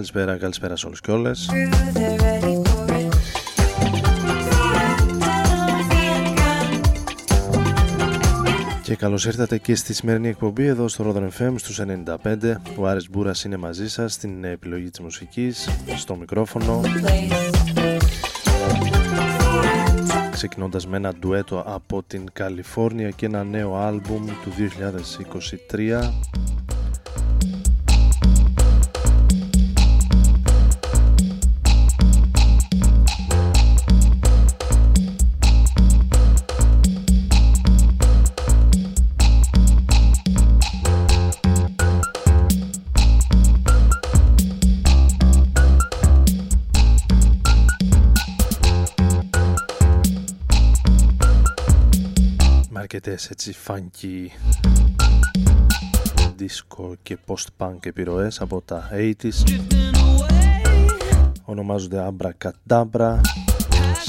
Καλησπέρα, καλησπέρα σε όλους και όλες. Και καλώς ήρθατε και στη σημερινή εκπομπή εδώ στο Rodon FM στους 95 Ο Άρης Μπούρας είναι μαζί σας στην επιλογή της μουσικής, στο μικρόφωνο. Ξεκινώντας με ένα ντουέτο από την Καλιφόρνια και ένα νέο άλμπουμ του 2023 πολλές έτσι funky disco και post-punk επιρροές από τα 80s ονομάζονται Abracadabra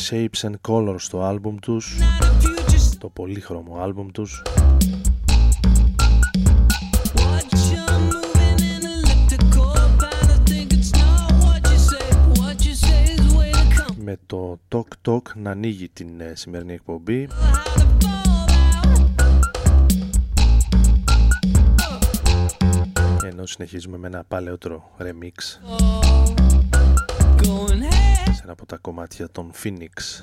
Shapes and Colors το άλμπουμ τους το πολύχρωμο άλμπουμ τους. Με το Talk Talk να ανοίγει την ε, σημερινή εκπομπή. Ενώ συνεχίζουμε με ένα παλαιότερο remix. Σε ένα από τα κομμάτια των Phoenix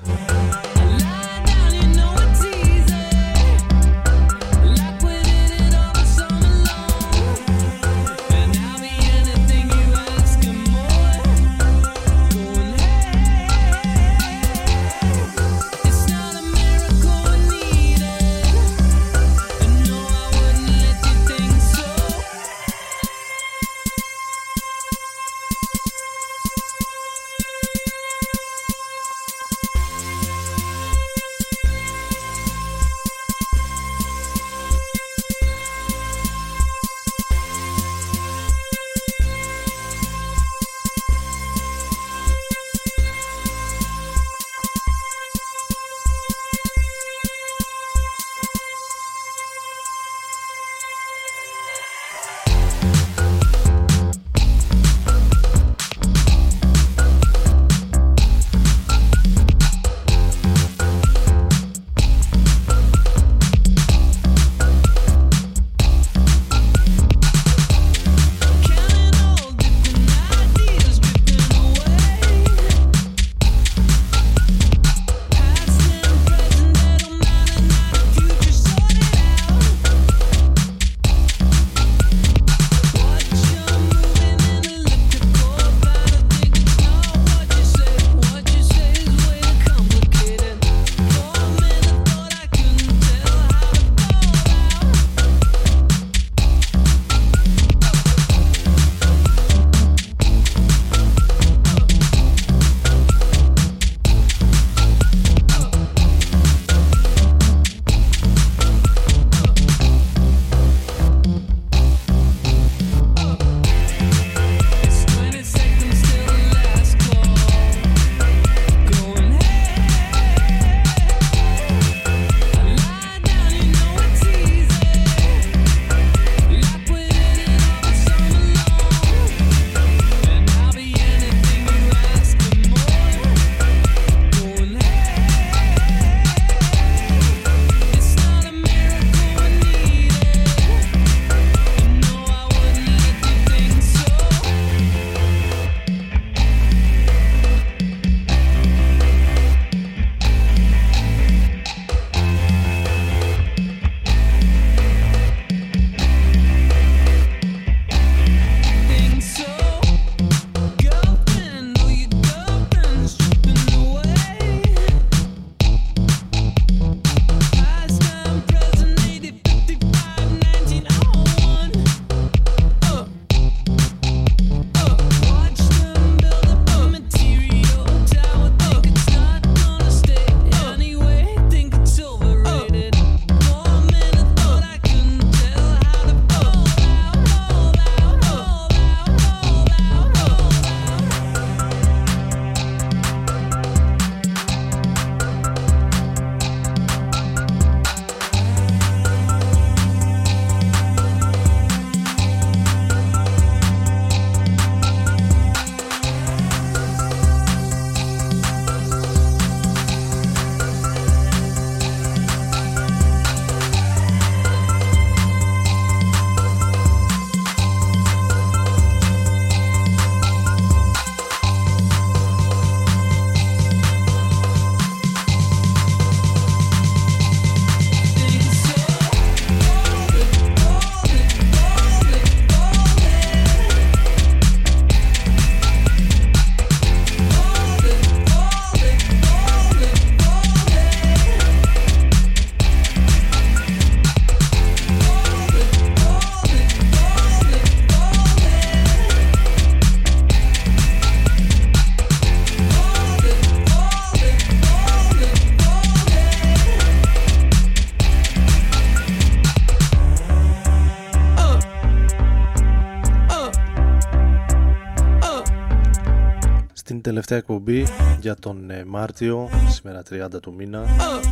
τελευταία εκπομπή για τον ε, Μάρτιο, σήμερα 30 του μήνα,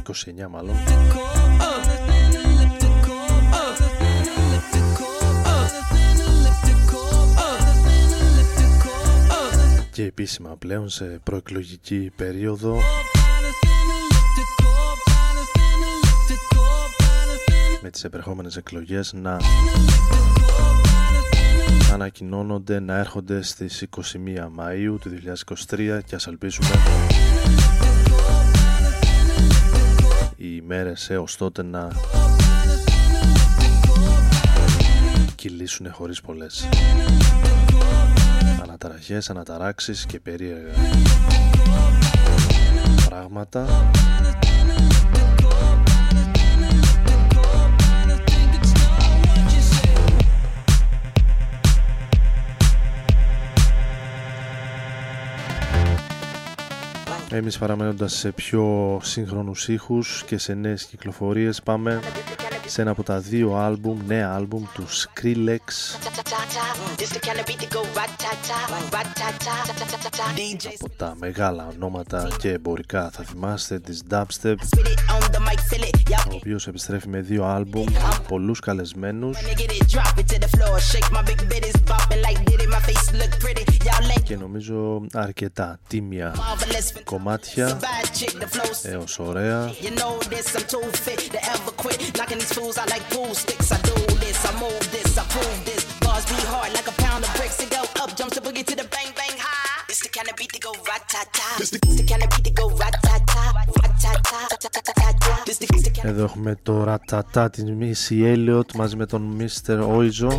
29 μάλλον. Και επίσημα πλέον σε προεκλογική περίοδο με τις επερχόμενες εκλογές να ανακοινώνονται να έρχονται στις 21 Μαΐου του 2023 και ας ελπίσουμε οι ημέρες έως τότε να κυλήσουν χωρίς πολλές αναταραχές, αναταράξεις και περίεργα πράγματα Εμείς παραμένοντας σε πιο σύγχρονους ήχους και σε νέες κυκλοφορίες πάμε σε ένα από τα δύο άλμπουμ, νέα άλμπουμ του Skrillex. Από τα μεγάλα ονόματα και εμπορικά θα θυμάστε της Dubstep ο οποίος επιστρέφει με δύο άλμπουμ πολλούς καλεσμένους. Και νομίζω αρκετά τίμια κομμάτια έως ωραία fools, I like pool sticks. I do this, I move this, I prove this. Bars be hard like a pound of bricks and go up, jump to boogie to the bang bang high. This the kind of beat that go rat ta ta. This the, the kind of beat that go rat ta ta, rat ta ta, ta ta ta ta. This the, this the kind Εδώ έχουμε το ρατατά της Missy Elliott μαζί με τον Mr. Oizo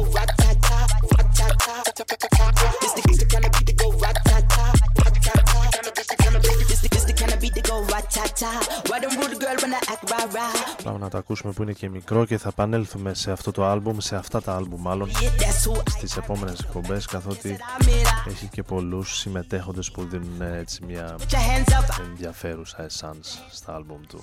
Να τα ακούσουμε που είναι και μικρό και θα επανέλθουμε σε αυτό το album, σε αυτά τα album μάλλον στι επόμενε εκπομπέ. Καθότι έχει και πολλού συμμετέχοντε που δίνουν έτσι μια ενδιαφέρουσα εσάν στα album του.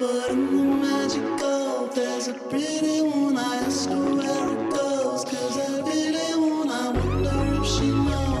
But in the magical, there's a pretty one. I ask her where it goes. Cause I really wanna wonder if she knows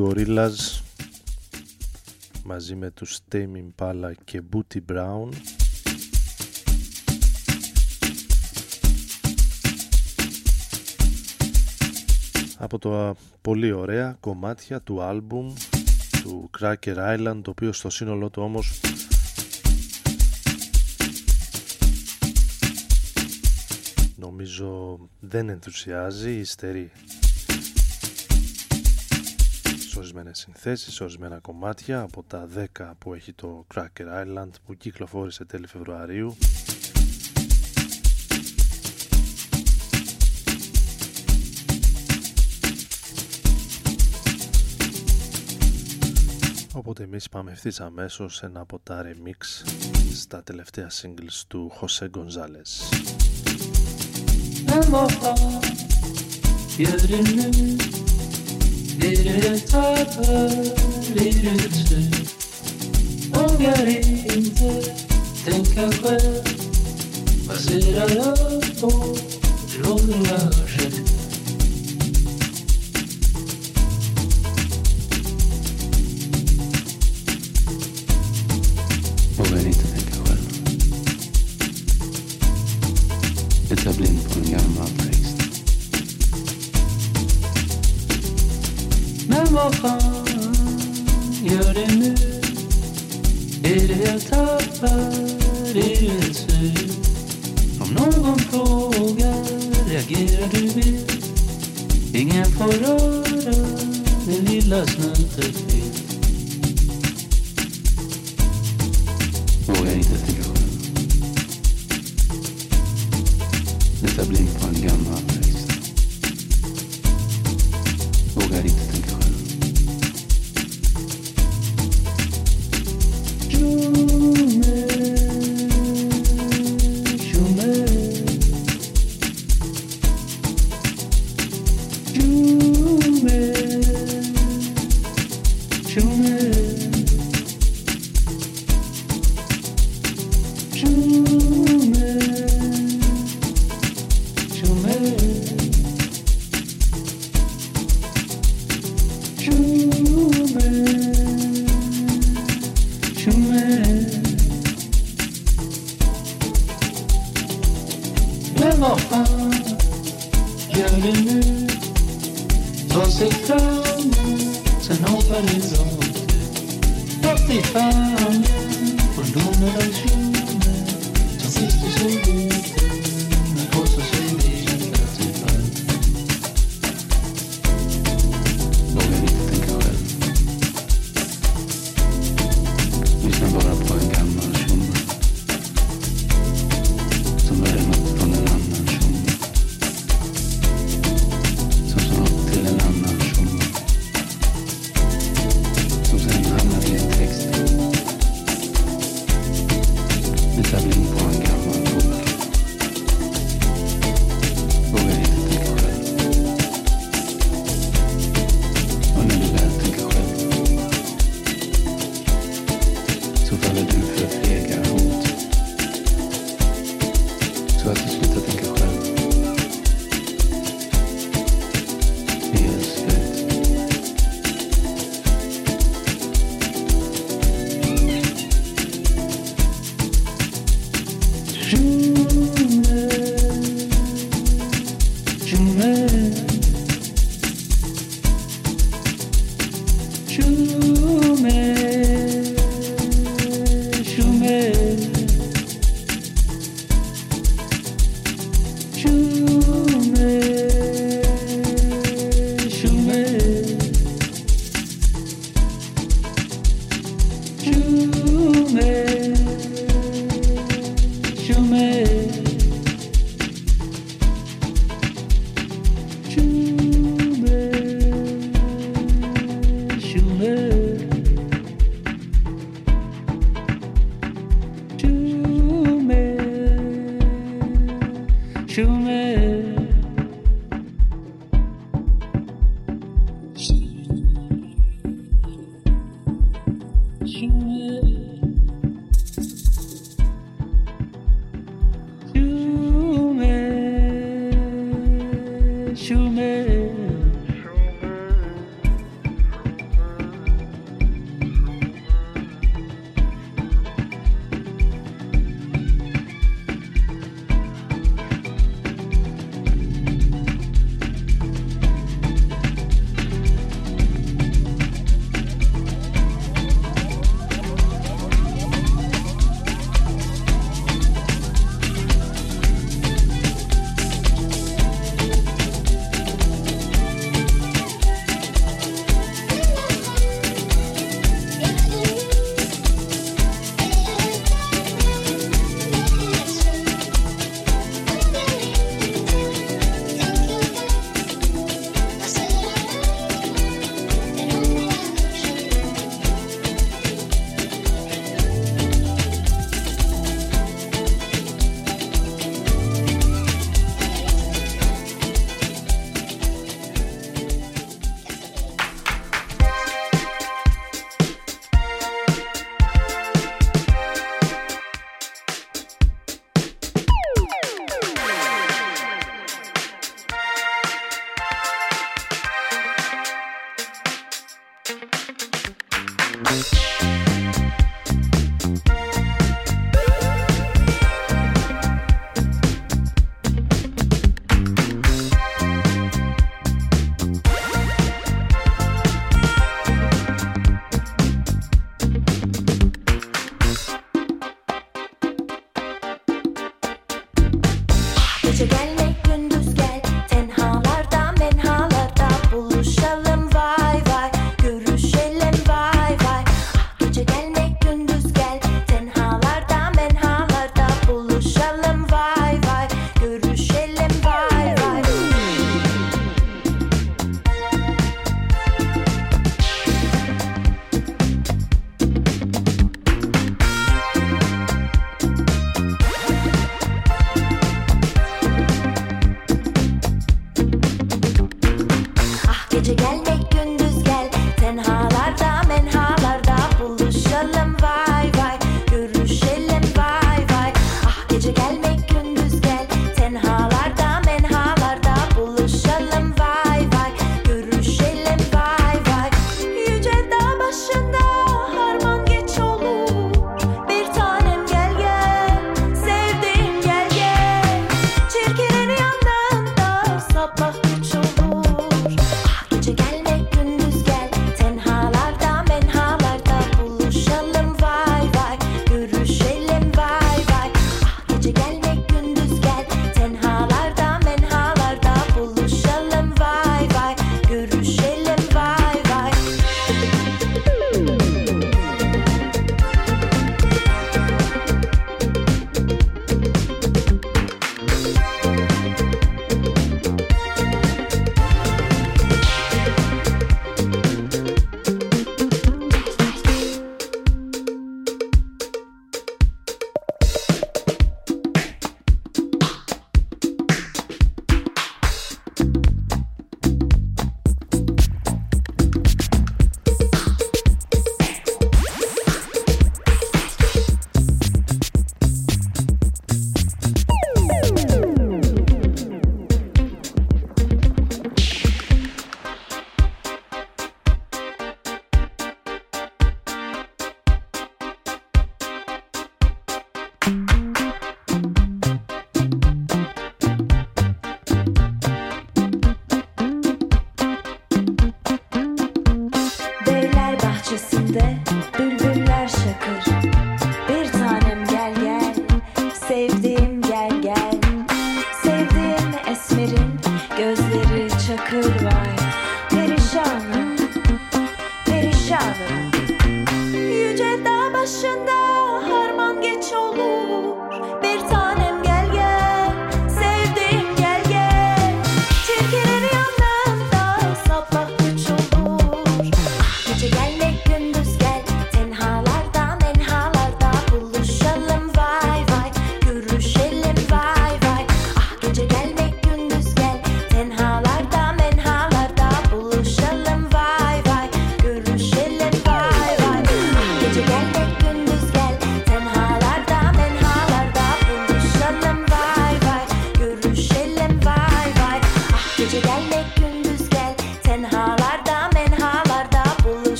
Gorillaz μαζί με τους Τέιμιν Πάλα και Booty Brown από τα πολύ ωραία κομμάτια του άλμπουμ του Cracker Island το οποίο στο σύνολό του όμως νομίζω δεν ενθουσιάζει, η στερή ορισμένες συνθέσεις, ορισμένα κομμάτια από τα 10 που έχει το Cracker Island που κυκλοφόρησε τέλη Φεβρουαρίου. Οπότε εμείς πάμε ευθύς αμέσως σε ένα από τα remix στα τελευταία singles του Χωσέ González. Vågar inte tänka själv. Passerar upp på långa själv?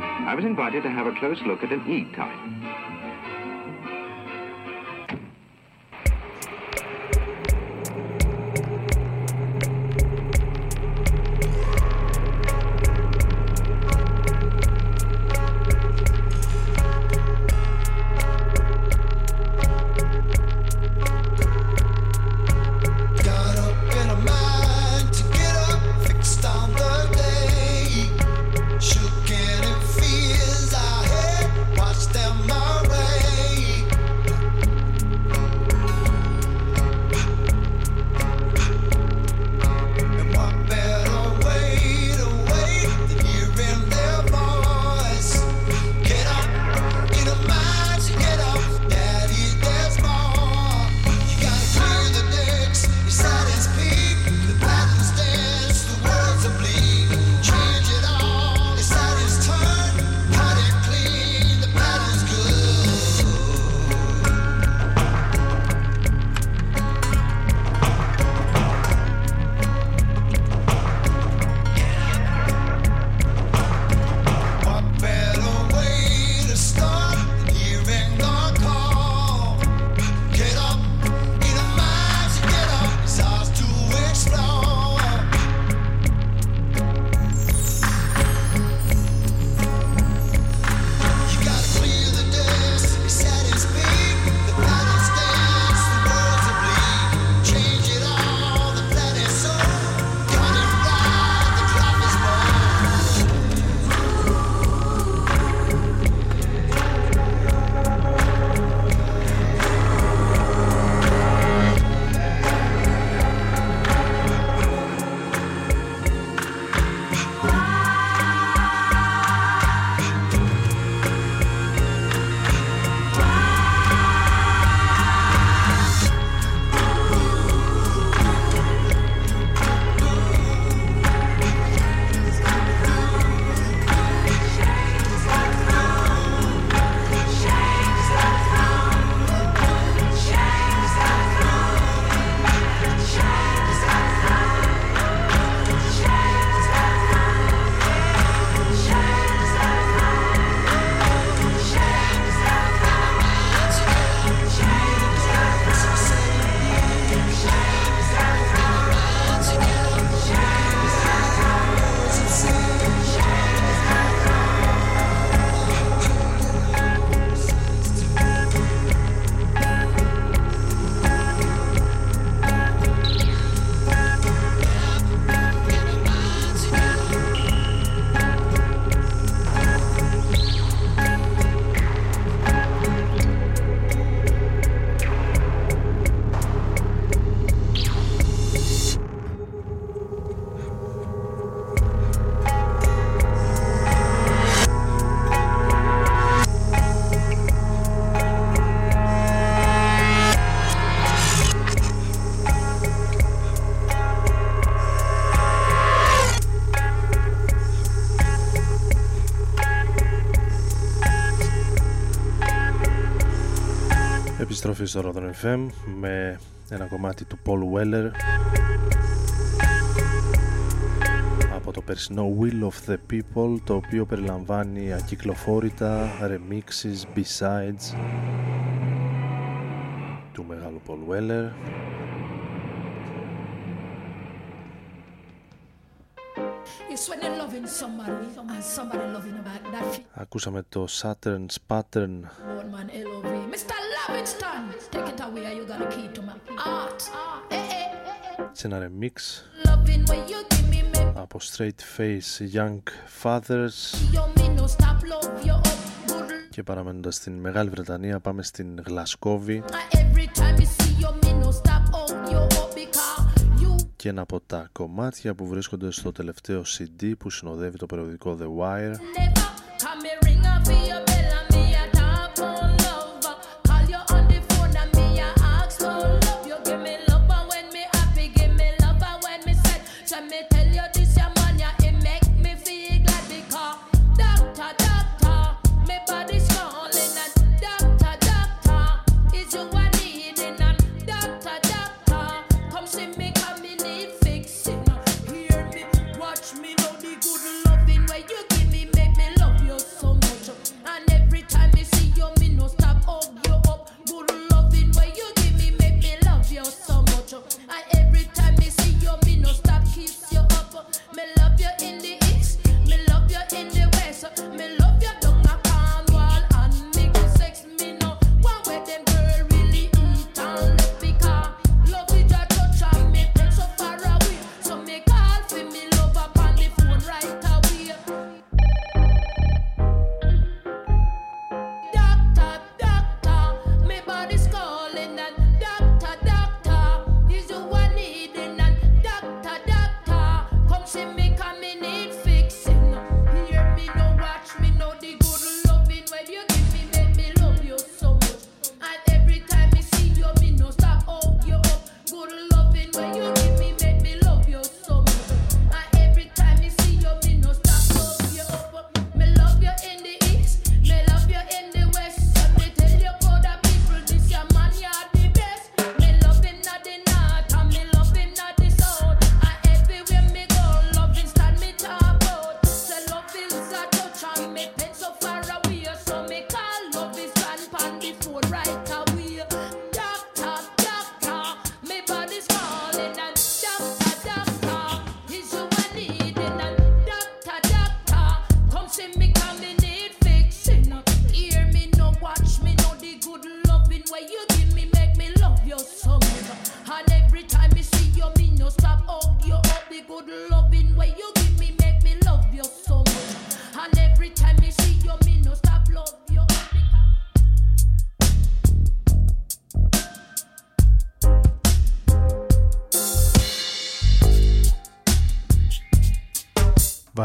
I was invited to have a close look at an E-type. στο Rodan FM με ένα κομμάτι του Paul Weller από το περσινό Will of the People το οποίο περιλαμβάνει ακυκλοφόρητα remixes besides του μεγάλου Paul Weller. Ακούσαμε το Saturn's Pattern. Princeton. Ένα remix. Από Straight Face Young Fathers. Και παραμένοντας στην Μεγάλη Βρετανία πάμε στην Γλασκόβη. Και ένα από τα κομμάτια που βρίσκονται στο τελευταίο CD που συνοδεύει το περιοδικό The Wire.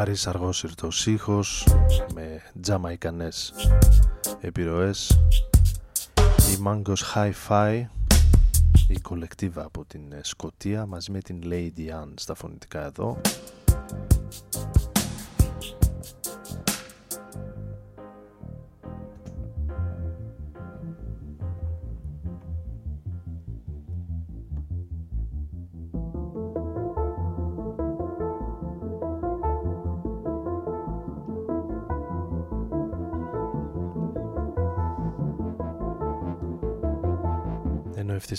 καθαρής αργός ήρτος ήχος με τζαμαϊκανές επιρροές. Η Mangos Hi-Fi η κολεκτίβα από την Σκωτία μαζί με την Lady Anne στα φωνητικά εδώ.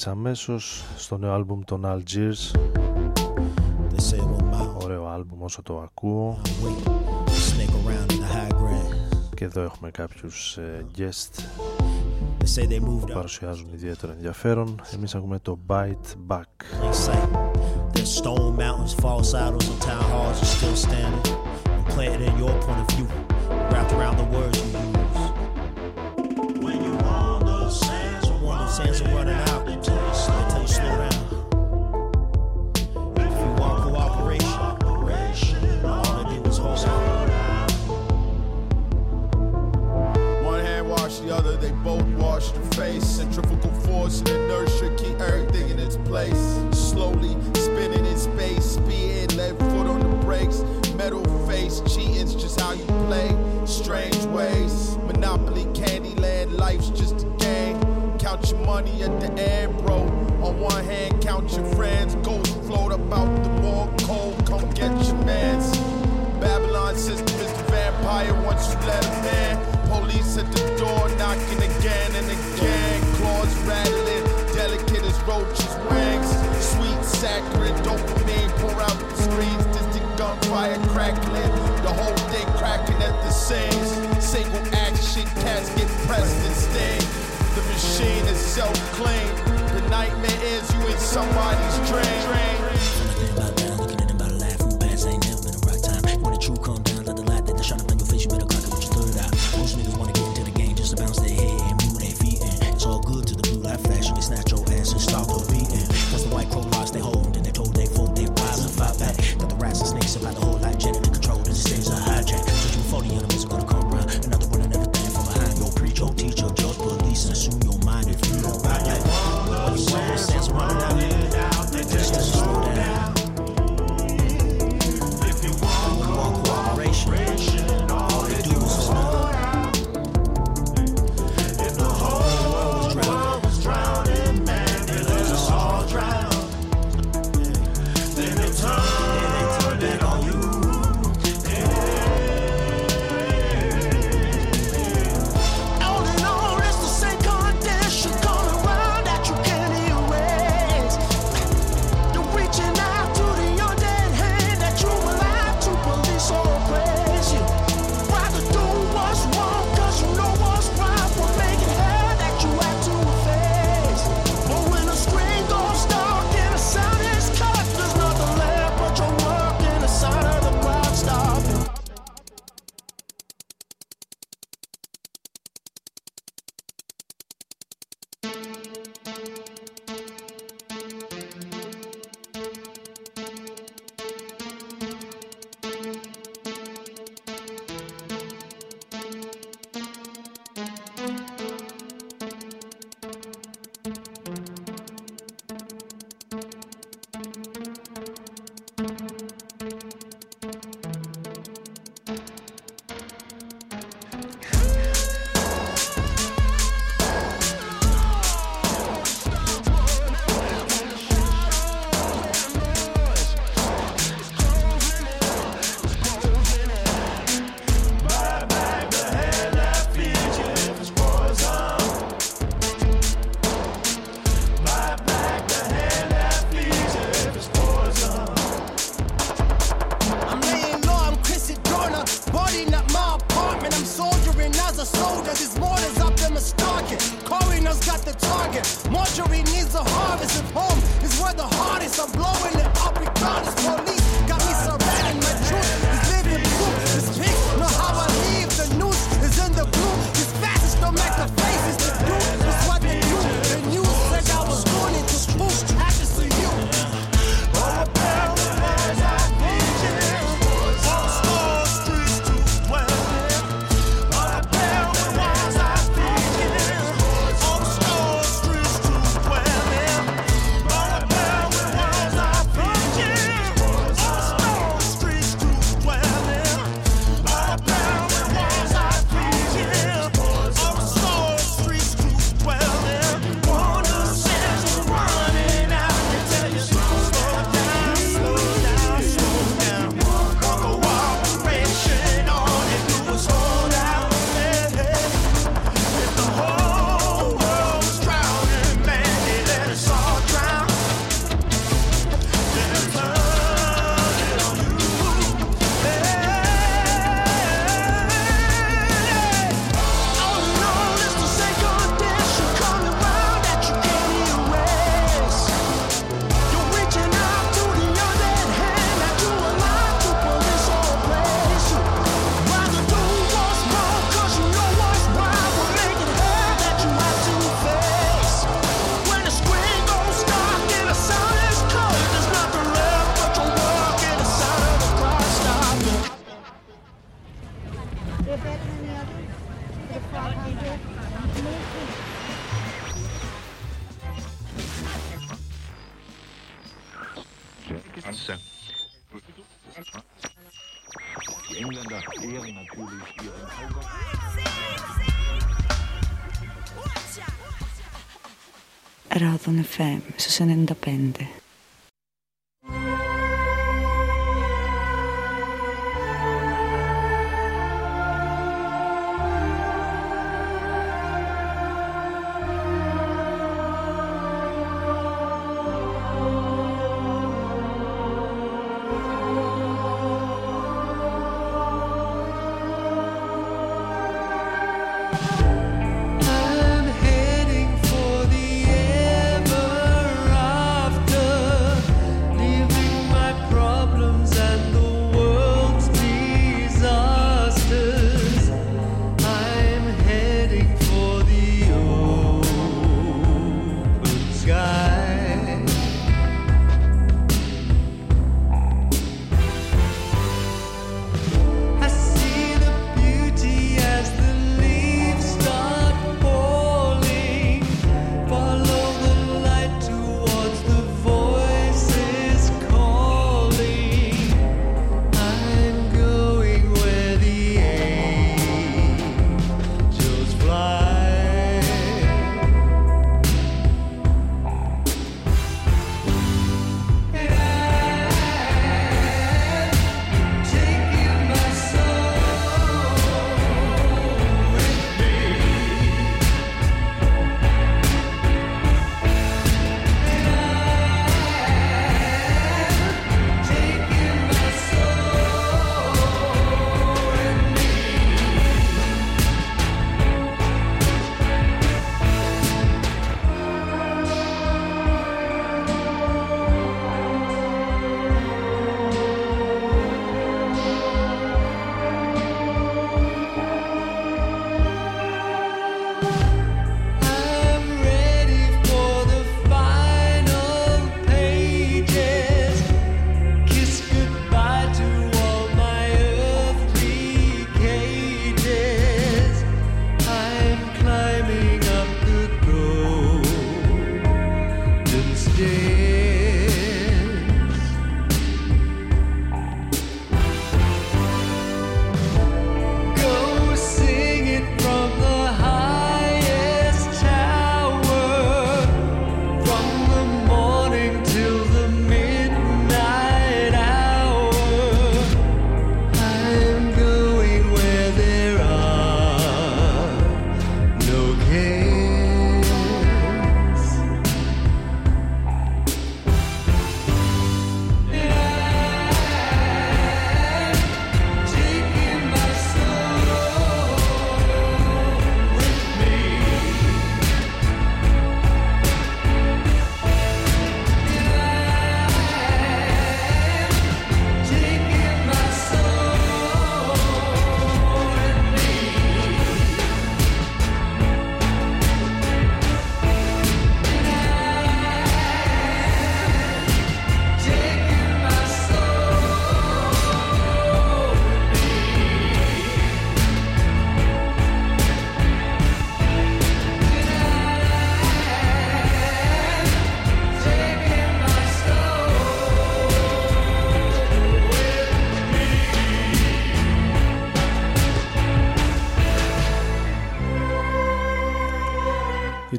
Αμέσω αμέσως στο νέο άλμπουμ των Algiers. Ωραίο άλμπουμ όσο το ακούω. Και εδώ έχουμε κάποιους ε, uh, που παρουσιάζουν ιδιαίτερο ενδιαφέρον. Εμείς ακούμε το Bite Back. Stone mountains, false idols, and town halls are still standing, planted. centrifugal force and inertia keep everything in its place. Slowly spinning in space, speed, left foot on the brakes. Metal face, cheating's just how you play. Strange ways, Monopoly, Candyland, life's just a game. Count your money at the end, bro. On one hand, count your friends. Ghosts float about the wall. cold. Come get your mans. Babylon system is the vampire once you let him in. Police at the door knocking again roaches, wigs. Sweet saccharin, dopamine pour out the screens. Distant gunfire crackling, the whole day cracking at the seams. Single action, cats get pressed and stained. The machine is self-clean. The nightmare is you in somebody's dream. white chrome rocks, they hold 1995.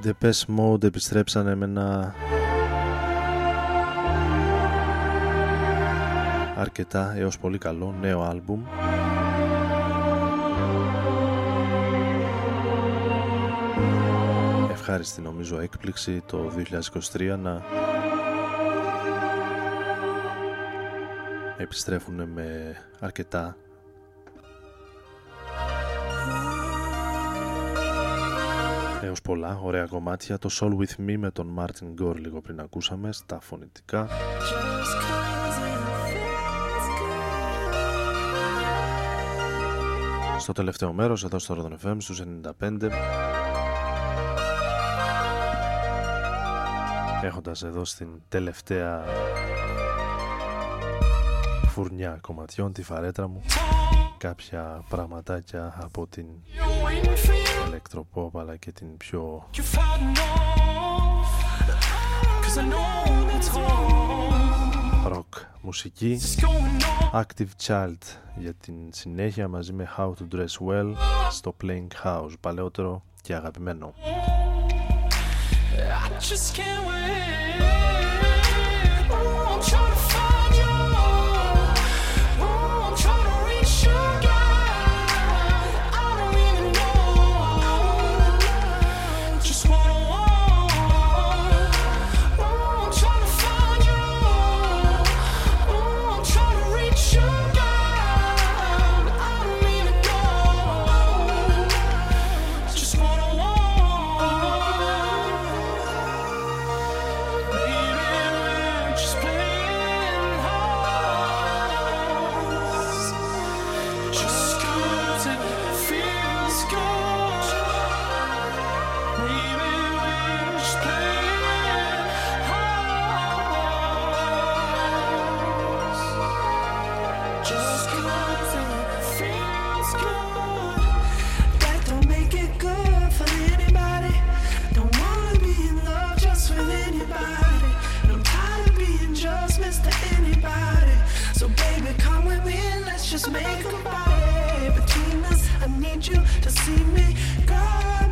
οι Depeche Mode επιστρέψανε με ένα αρκετά έως πολύ καλό νέο άλμπουμ. Ευχάριστη νομίζω έκπληξη το 2023 να επιστρέφουν με αρκετά έως πολλά ωραία κομμάτια. Το Soul With Me με τον Martin Gore λίγο πριν ακούσαμε στα φωνητικά. Στο τελευταίο μέρος εδώ στο Rodon FM στους 95. Έχοντας εδώ στην τελευταία φουρνιά κομματιών τη φαρέτρα μου κάποια πραγματάκια από την ηλεκτροπόπ αλλά και την πιο ροκ μουσική. Active Child για την συνέχεια μαζί με How to Dress Well στο Playing House. Παλαιότερο και αγαπημένο. just make them buy between us. I need you to see me, girl.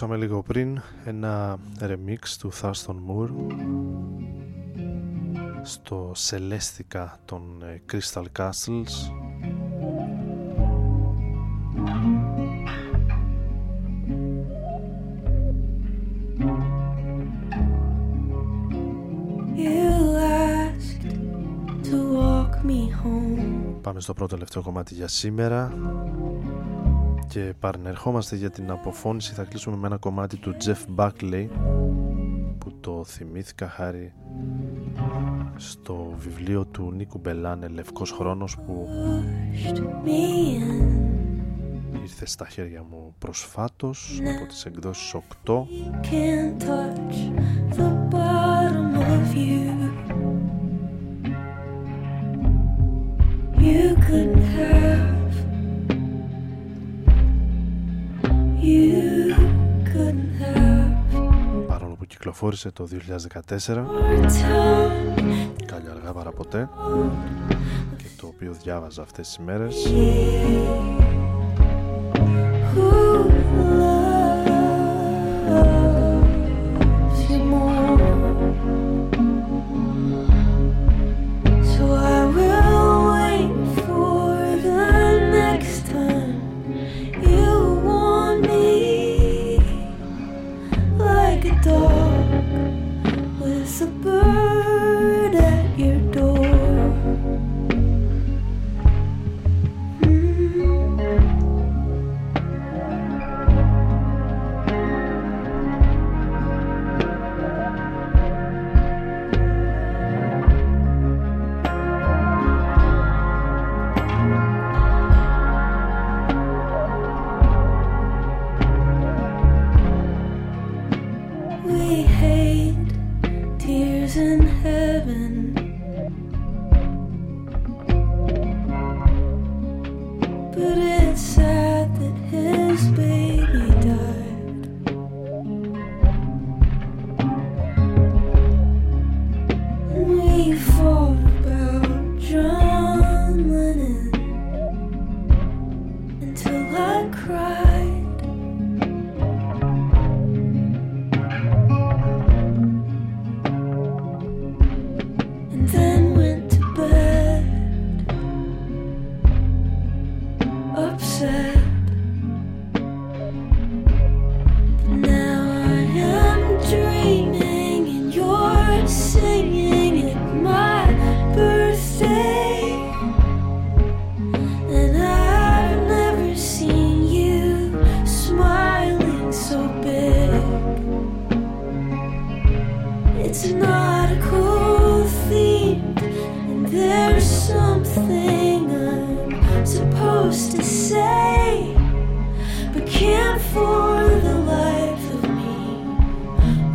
Ακούσαμε λίγο πριν ένα remix του Thurston Moore στο Celestica των ε, Crystal Castles. Πάμε στο πρώτο τελευταίο κομμάτι για σήμερα και παρνερχόμαστε για την αποφώνηση. Θα κλείσουμε με ένα κομμάτι του Jeff Buckley που το θυμήθηκα χάρη στο βιβλίο του Νίκου Μπελάνε «Λευκός χρόνος» που ήρθε στα χέρια μου προσφάτως από τις εκδόσεις 8 You. Couldn't have. Παρόλο που κυκλοφόρησε το 2014 Καλή αργά παρά ποτέ Και το οποίο διάβαζα αυτές τις μέρες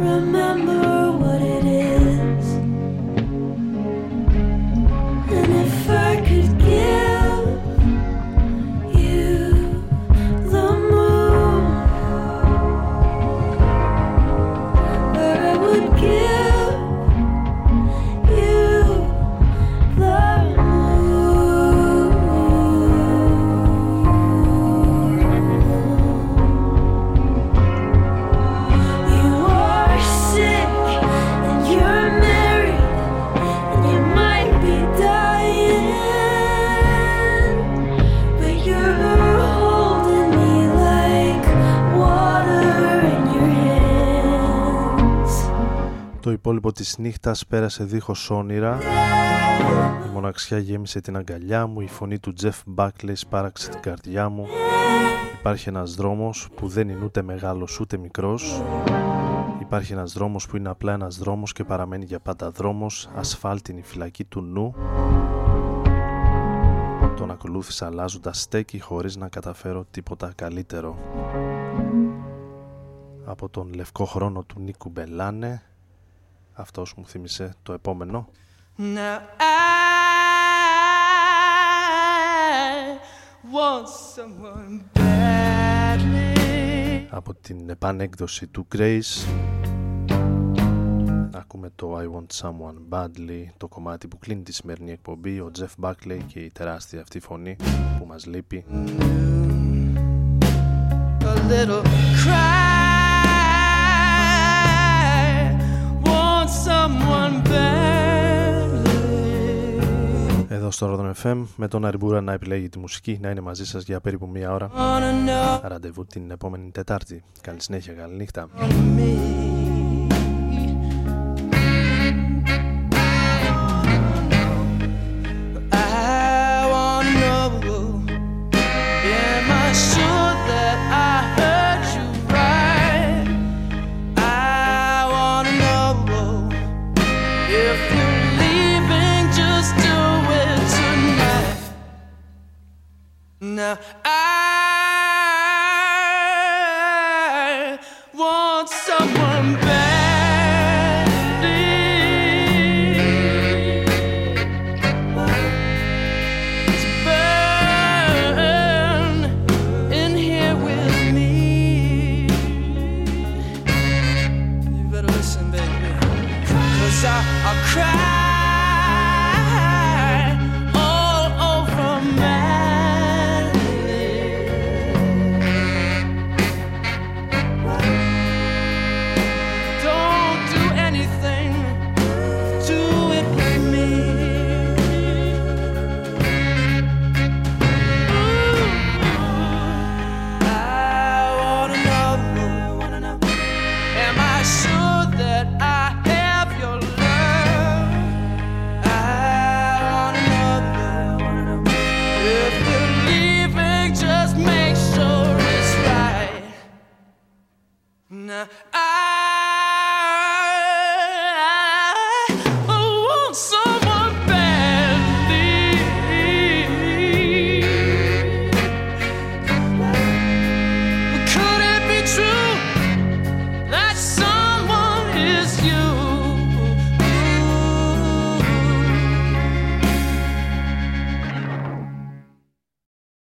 remember της νύχτας πέρασε δίχως όνειρα. Η μοναξιά γέμισε την αγκαλιά μου Η φωνή του Τζεφ Μπάκλεϊ σπάραξε την καρδιά μου. Υπάρχει ένας δρόμος που δεν είναι ούτε μεγάλος ούτε μικρός. Υπάρχει ένας δρόμος που είναι απλά ένας δρόμος και παραμένει για πάντα δρόμος. Ασφάλτινη φυλακή του νου. Τον ακολούθησα αλλάζοντας στέκη χωρίς να καταφέρω τίποτα καλύτερο. Από τον λευκό χρόνο του Νίκου Μπελάνε αυτός μου θύμισε το επόμενο Now I want someone badly. από την επανέκδοση του Grace ακούμε το I Want Someone Badly το κομμάτι που κλείνει τη σημερινή εκπομπή ο Jeff Buckley και η τεράστια αυτή φωνή που μας λείπει A little cry. Εδώ στο Rodon FM με τον Αριμπούρα να επιλέγει τη μουσική να είναι μαζί σας για περίπου μία ώρα. Ραντεβού την επόμενη Τετάρτη. Καλή συνέχεια, καλή νύχτα.